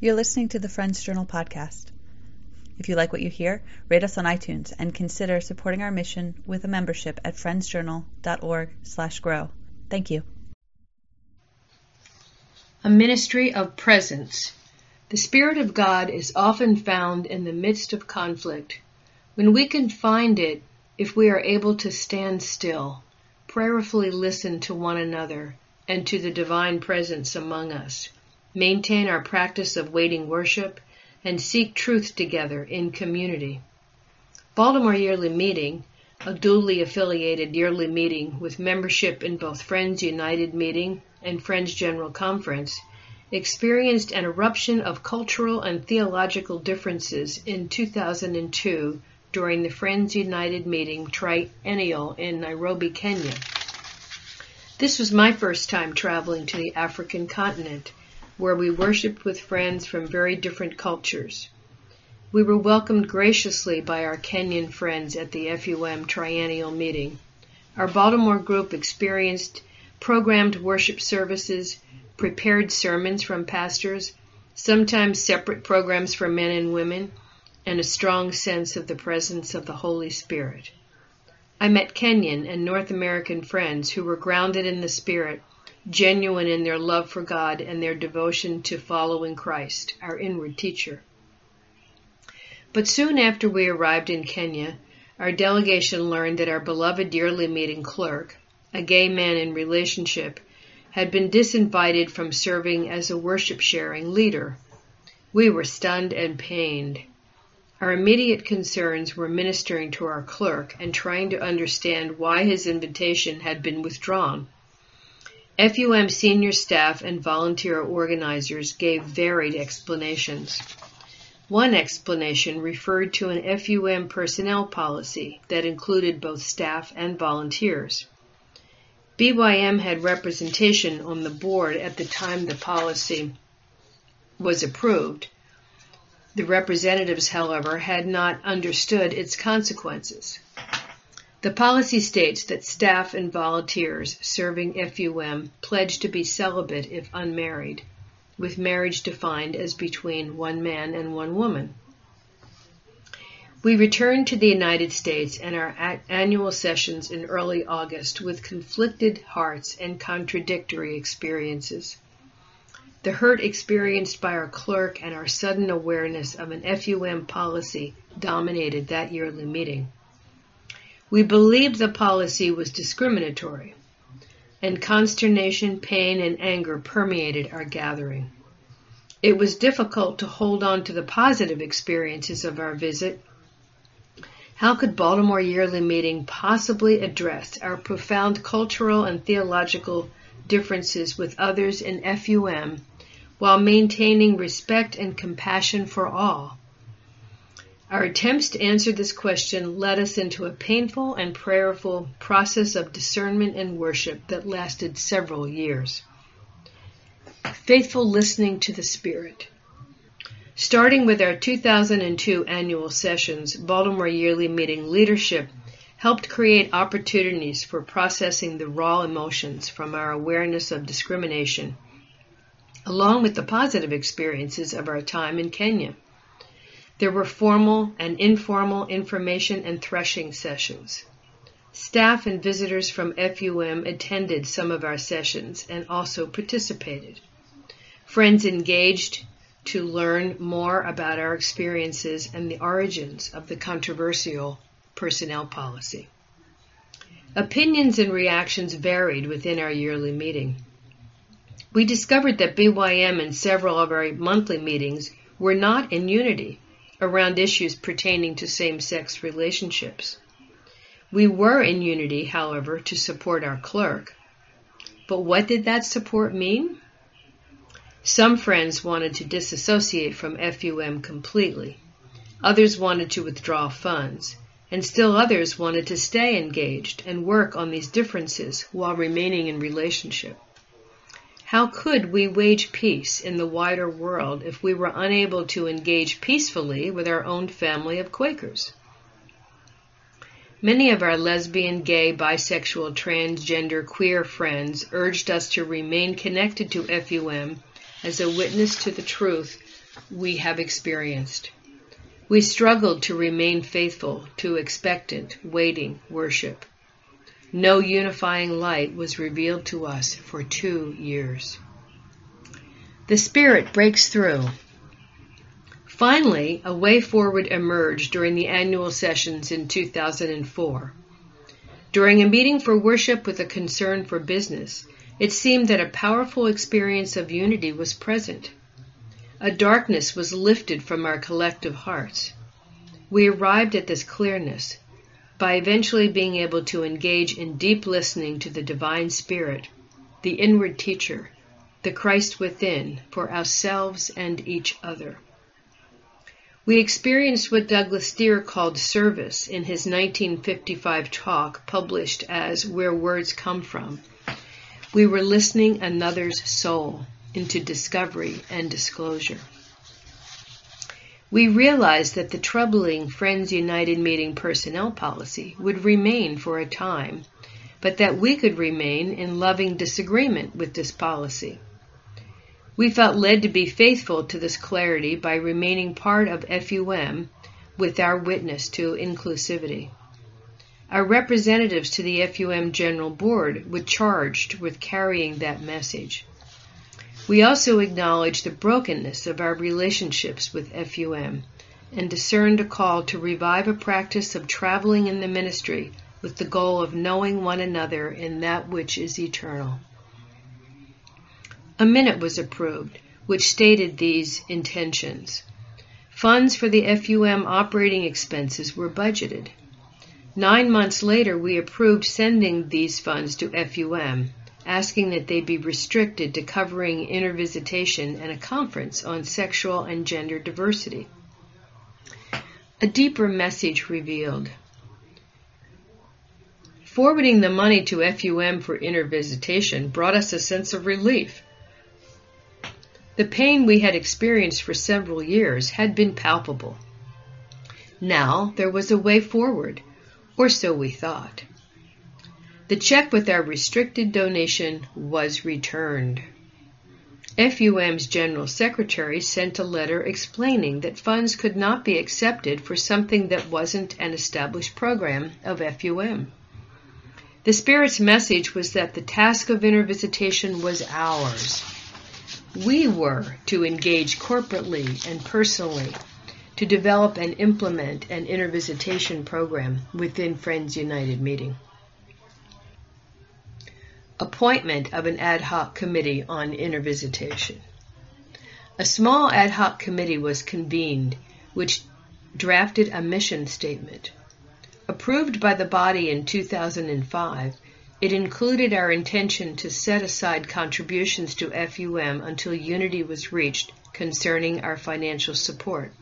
You're listening to the Friends Journal podcast. If you like what you hear, rate us on iTunes and consider supporting our mission with a membership at friendsjournal.org/grow. Thank you. A ministry of presence. The Spirit of God is often found in the midst of conflict. When we can find it, if we are able to stand still, prayerfully listen to one another and to the divine presence among us, maintain our practice of waiting worship, and seek truth together in community. Baltimore Yearly Meeting, a duly affiliated yearly meeting with membership in both Friends United Meeting and Friends General Conference, experienced an eruption of cultural and theological differences in 2002 during the Friends United meeting triennial in Nairobi, Kenya. This was my first time traveling to the African continent, where we worshiped with friends from very different cultures. We were welcomed graciously by our Kenyan friends at the FUM triennial meeting. Our Baltimore group experienced programmed worship services, prepared sermons from pastors, sometimes separate programs for men and women, and a strong sense of the presence of the Holy Spirit. I met Kenyan and North American friends who were grounded in the Spirit, genuine in their love for God and their devotion to following Christ, our inward teacher. But soon after we arrived in Kenya, our delegation learned that our beloved yearly meeting clerk, a gay man in relationship, had been disinvited from serving as a worship sharing leader. We were stunned and pained. Our immediate concerns were ministering to our clerk and trying to understand why his invitation had been withdrawn. FUM senior staff and volunteer organizers gave varied explanations. One explanation referred to an FUM personnel policy that included both staff and volunteers. BYM had representation on the board at the time the policy was approved, the representatives, however, had not understood its consequences. The policy states that staff and volunteers serving FUM pledge to be celibate if unmarried, with marriage defined as between one man and one woman. We returned to the United States and our annual sessions in early August with conflicted hearts and contradictory experiences. The hurt experienced by our clerk and our sudden awareness of an FUM policy dominated that yearly meeting. We believed the policy was discriminatory, and consternation, pain, and anger permeated our gathering. It was difficult to hold on to the positive experiences of our visit. How could Baltimore Yearly Meeting possibly address our profound cultural and theological differences with others in FUM while maintaining respect and compassion for all? Our attempts to answer this question led us into a painful and prayerful process of discernment and worship that lasted several years. Faithful listening to the Spirit. Starting with our 2002 annual sessions, Baltimore Yearly Meeting leadership helped create opportunities for processing the raw emotions from our awareness of discrimination, along with the positive experiences of our time in Kenya. There were formal and informal information and threshing sessions. Staff and visitors from FUM attended some of our sessions and also participated. Friends engaged to learn more about our experiences and the origins of the controversial personnel policy. Opinions and reactions varied within our yearly meeting. We discovered that BYM and several of our monthly meetings were not in unity around issues pertaining to same sex relationships. We were in unity, however, to support our clerk. But what did that support mean? Some friends wanted to disassociate from FUM completely. Others wanted to withdraw funds and still others wanted to stay engaged and work on these differences while remaining in relationship. How could we wage peace in the wider world if we were unable to engage peacefully with our own family of Quakers? Many of our lesbian, gay, bisexual, transgender, queer friends urged us to remain connected to FUM as a witness to the truth we have experienced. We struggled to remain faithful to expectant, waiting worship. No unifying light was revealed to us for two years. The Spirit breaks through. Finally, a way forward emerged during the annual sessions in 2004. During a meeting for worship with a concern for business, it seemed that a powerful experience of unity was present. A darkness was lifted from our collective hearts. We arrived at this clearness by eventually being able to engage in deep listening to the Divine Spirit, the inward teacher, the Christ within, for ourselves and each other. We experienced what Douglas Steere called service in his 1955 talk published as Where Words Come From. We were listening another's soul into discovery and disclosure. We realized that the troubling Friends United meeting personnel policy would remain for a time, but that we could remain in loving disagreement with this policy. We felt led to be faithful to this clarity by remaining part of FUM with our witness to inclusivity. Our representatives to the FUM General Board were charged with carrying that message. We also acknowledge the brokenness of our relationships with FUM and discerned a call to revive a practice of traveling in the ministry with the goal of knowing one another in that which is eternal. A minute was approved, which stated these intentions. Funds for the FUM operating expenses were budgeted. Nine months later, we approved sending these funds to FUM asking that they be restricted to covering intervisitation and a conference on sexual and gender diversity. A deeper message revealed. Forwarding the money to FUM for intervisitation brought us a sense of relief. The pain we had experienced for several years had been palpable. Now there was a way forward, or so we thought. The check with our restricted donation was returned. FUM's General Secretary sent a letter explaining that funds could not be accepted for something that wasn't an established program of FUM. The Spirit's message was that the task of intervisitation was ours. We were to engage corporately and personally to develop and implement an intervisitation program within Friends United meeting appointment of an ad hoc committee on intervisitation. A small ad hoc committee was convened, which drafted a mission statement. Approved by the body in 2005, it included our intention to set aside contributions to FUM until unity was reached concerning our financial support.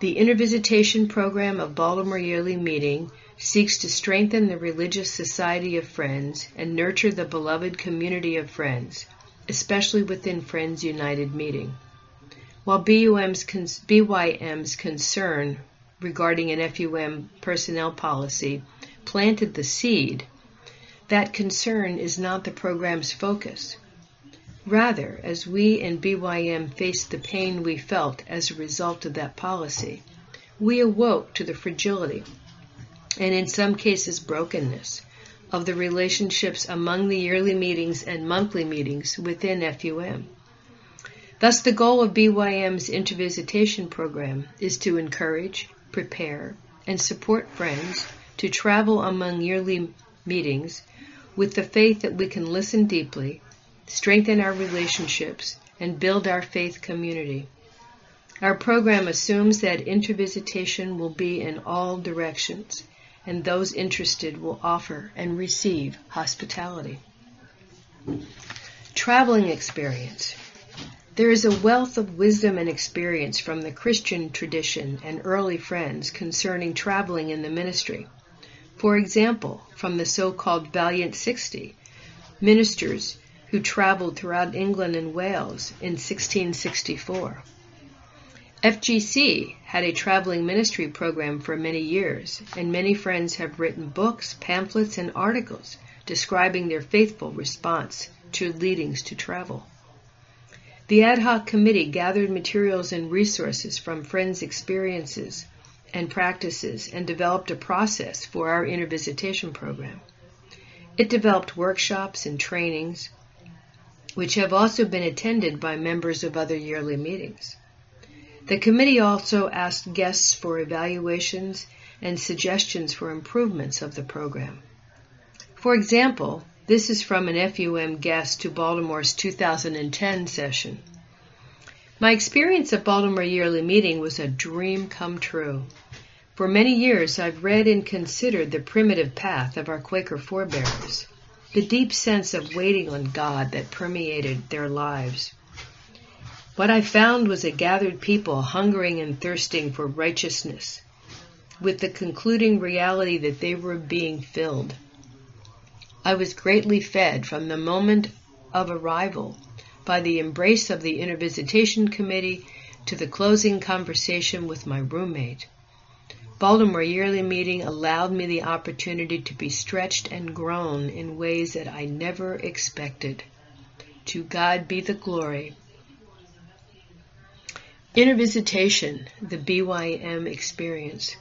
The Intervisitation Program of Baltimore Yearly Meeting seeks to strengthen the religious society of friends and nurture the beloved community of friends, especially within Friends United meeting. While BUM's, BYM's concern regarding an FUM personnel policy planted the seed, that concern is not the program's focus. Rather, as we in BYM faced the pain we felt as a result of that policy, we awoke to the fragility and in some cases brokenness, of the relationships among the yearly meetings and monthly meetings within FUM. Thus, the goal of BYM's intervisitation program is to encourage, prepare, and support friends to travel among yearly meetings with the faith that we can listen deeply, strengthen our relationships, and build our faith community. Our program assumes that intervisitation will be in all directions and those interested will offer and receive hospitality. Traveling experience. There is a wealth of wisdom and experience from the Christian tradition and early friends concerning traveling in the ministry. For example, from the so-called Valiant 60, ministers who traveled throughout England and Wales in 1664. FGC had a traveling ministry program for many years, and many friends have written books, pamphlets, and articles describing their faithful response to leadings to travel. The ad hoc committee gathered materials and resources from friends' experiences and practices and developed a process for our intervisitation program. It developed workshops and trainings, which have also been attended by members of other yearly meetings. The committee also asked guests for evaluations and suggestions for improvements of the program. For example, this is from an FUM guest to Baltimore's 2010 session. My experience at Baltimore Yearly Meeting was a dream come true. For many years, I've read and considered the primitive path of our Quaker forebears, the deep sense of waiting on God that permeated their lives. What I found was a gathered people hungering and thirsting for righteousness, with the concluding reality that they were being filled. I was greatly fed from the moment of arrival by the embrace of the intervisitation committee to the closing conversation with my roommate. Baltimore yearly meeting allowed me the opportunity to be stretched and grown in ways that I never expected. To God be the glory. Intervisitation, the BYM experience.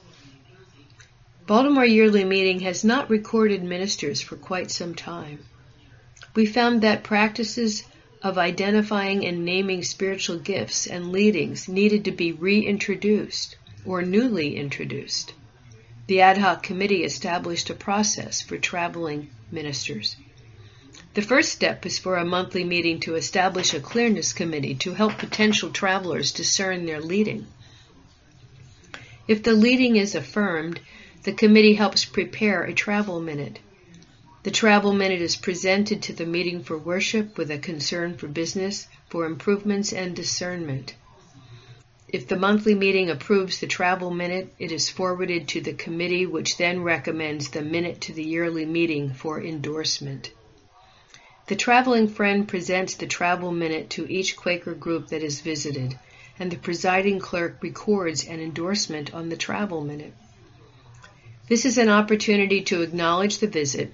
Baltimore Yearly Meeting has not recorded ministers for quite some time. We found that practices of identifying and naming spiritual gifts and leadings needed to be reintroduced or newly introduced. The ad hoc committee established a process for traveling ministers. The first step is for a monthly meeting to establish a clearness committee to help potential travelers discern their leading. If the leading is affirmed, the committee helps prepare a travel minute. The travel minute is presented to the meeting for worship with a concern for business, for improvements and discernment. If the monthly meeting approves the travel minute, it is forwarded to the committee, which then recommends the minute to the yearly meeting for endorsement. The traveling friend presents the travel minute to each Quaker group that is visited, and the presiding clerk records an endorsement on the travel minute. This is an opportunity to acknowledge the visit,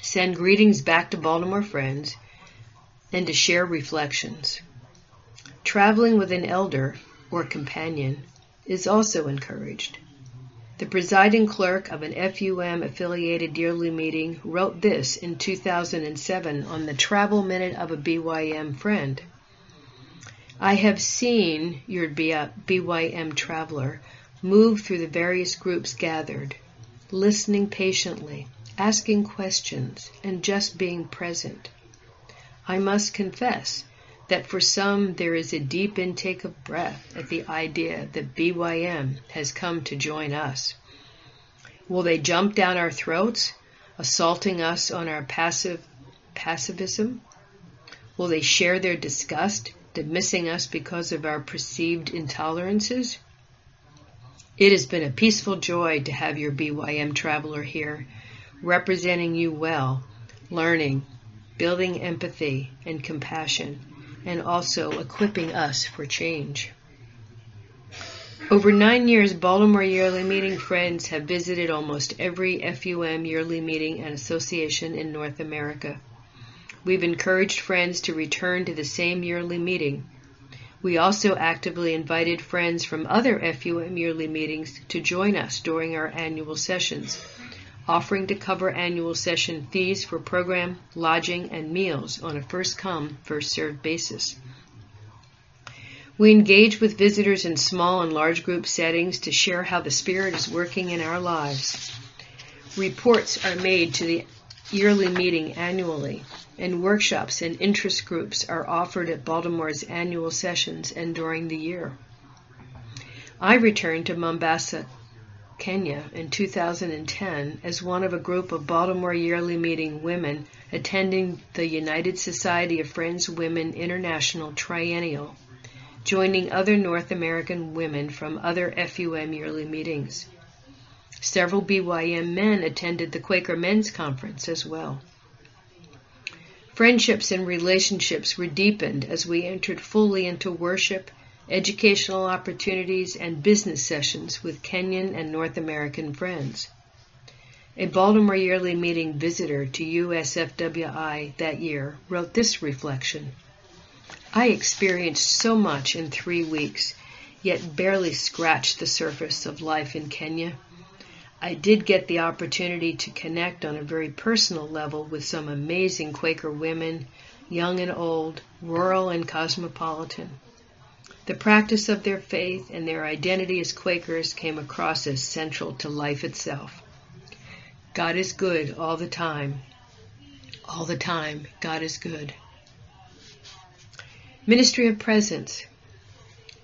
send greetings back to Baltimore friends, and to share reflections. Traveling with an elder or companion is also encouraged. The presiding clerk of an FUM affiliated yearly meeting wrote this in 2007 on the travel minute of a BYM friend. I have seen your BYM uh, traveler move through the various groups gathered listening patiently, asking questions, and just being present. I must confess that for some there is a deep intake of breath at the idea that BYM has come to join us. Will they jump down our throats, assaulting us on our passive passivism? Will they share their disgust, dismissing us because of our perceived intolerances? It has been a peaceful joy to have your BYM traveler here, representing you well, learning, building empathy and compassion, and also equipping us for change. Over nine years, Baltimore Yearly Meeting friends have visited almost every FUM yearly meeting and association in North America. We've encouraged friends to return to the same yearly meeting we also actively invited friends from other FUM yearly meetings to join us during our annual sessions, offering to cover annual session fees for program, lodging, and meals on a first come, first served basis. We engage with visitors in small and large group settings to share how the Spirit is working in our lives. Reports are made to the yearly meeting annually and workshops and interest groups are offered at Baltimore's annual sessions and during the year. I returned to Mombasa, Kenya in 2010 as one of a group of Baltimore yearly meeting women attending the United Society of Friends Women International Triennial, joining other North American women from other FUM yearly meetings. Several BYM men attended the Quaker Men's Conference as well. Friendships and relationships were deepened as we entered fully into worship, educational opportunities, and business sessions with Kenyan and North American friends. A Baltimore yearly meeting visitor to USFWI that year wrote this reflection. I experienced so much in three weeks, yet barely scratched the surface of life in Kenya. I did get the opportunity to connect on a very personal level with some amazing Quaker women, young and old, rural and cosmopolitan. The practice of their faith and their identity as Quakers came across as central to life itself. God is good all the time. All the time, God is good. Ministry of Presence.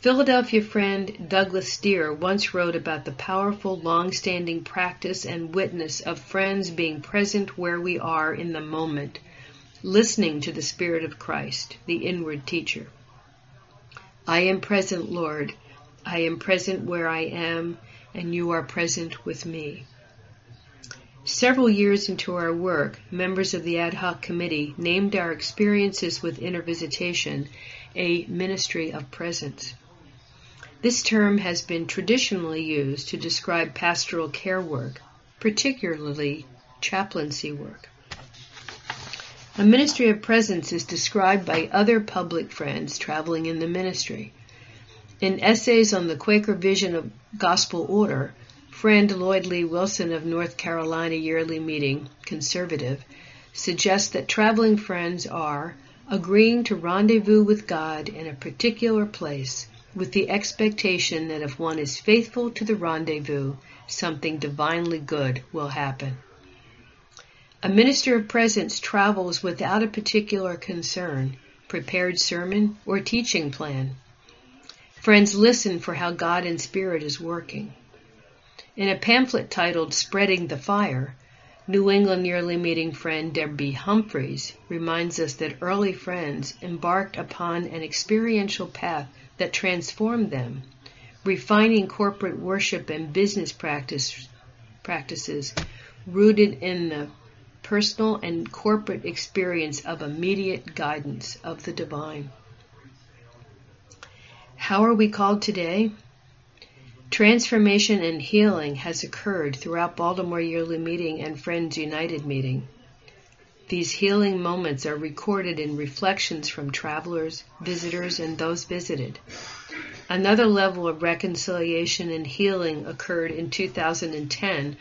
Philadelphia friend Douglas Steere once wrote about the powerful, long-standing practice and witness of friends being present where we are in the moment, listening to the Spirit of Christ, the inward teacher. I am present, Lord. I am present where I am, and you are present with me. Several years into our work, members of the ad hoc committee named our experiences with intervisitation a ministry of presence. This term has been traditionally used to describe pastoral care work, particularly chaplaincy work. A ministry of presence is described by other public friends traveling in the ministry. In essays on the Quaker vision of gospel order, friend Lloyd Lee Wilson of North Carolina Yearly Meeting, conservative, suggests that traveling friends are agreeing to rendezvous with God in a particular place with the expectation that if one is faithful to the rendezvous, something divinely good will happen. A minister of presence travels without a particular concern, prepared sermon, or teaching plan. Friends listen for how God in Spirit is working. In a pamphlet titled Spreading the Fire, New England Yearly Meeting friend Debbie Humphreys reminds us that early friends embarked upon an experiential path that transformed them, refining corporate worship and business practice, practices rooted in the personal and corporate experience of immediate guidance of the divine. How are we called today? Transformation and healing has occurred throughout Baltimore Yearly Meeting and Friends United Meeting. These healing moments are recorded in reflections from travelers, visitors, and those visited. Another level of reconciliation and healing occurred in 2010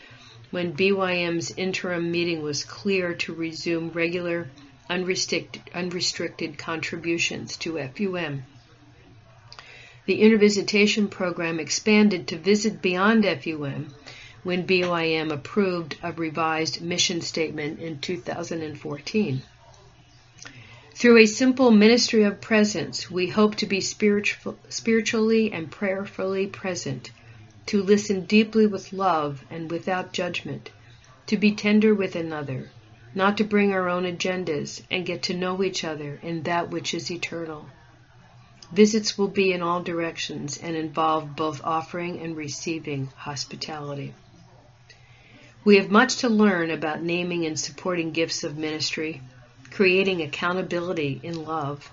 when BYM's interim meeting was clear to resume regular, unrestricted, unrestricted contributions to FUM. The intervisitation program expanded to visit beyond FUM when BYM approved a revised mission statement in 2014. Through a simple ministry of presence, we hope to be spiritual, spiritually and prayerfully present, to listen deeply with love and without judgment, to be tender with another, not to bring our own agendas, and get to know each other in that which is eternal. Visits will be in all directions and involve both offering and receiving hospitality. We have much to learn about naming and supporting gifts of ministry, creating accountability in love,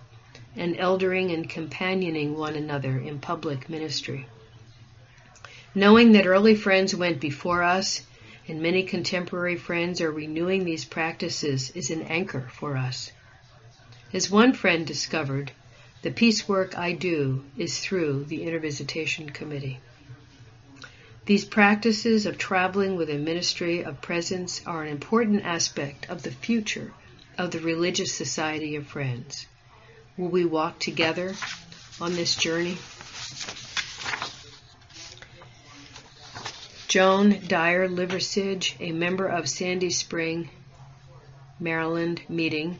and eldering and companioning one another in public ministry. Knowing that early friends went before us and many contemporary friends are renewing these practices is an anchor for us. As one friend discovered, the peace work I do is through the Intervisitation Committee. These practices of traveling with a ministry of presence are an important aspect of the future of the Religious Society of Friends. Will we walk together on this journey? Joan Dyer Liversidge, a member of Sandy Spring, Maryland meeting,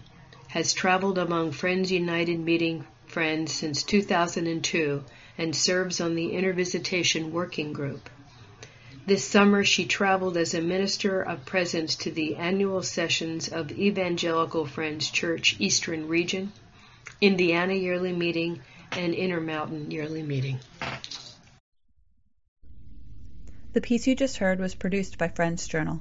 has traveled among Friends United meeting friends since 2002 and serves on the Intervisitation Working Group. This summer, she traveled as a minister of presence to the annual sessions of Evangelical Friends Church Eastern Region, Indiana Yearly Meeting, and Intermountain Yearly Meeting. The piece you just heard was produced by Friends Journal.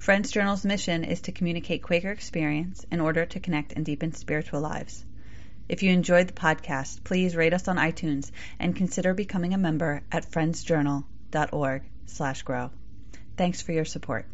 Friends Journal's mission is to communicate Quaker experience in order to connect and deepen spiritual lives. If you enjoyed the podcast, please rate us on iTunes and consider becoming a member at friendsjournal.org slash grow. Thanks for your support.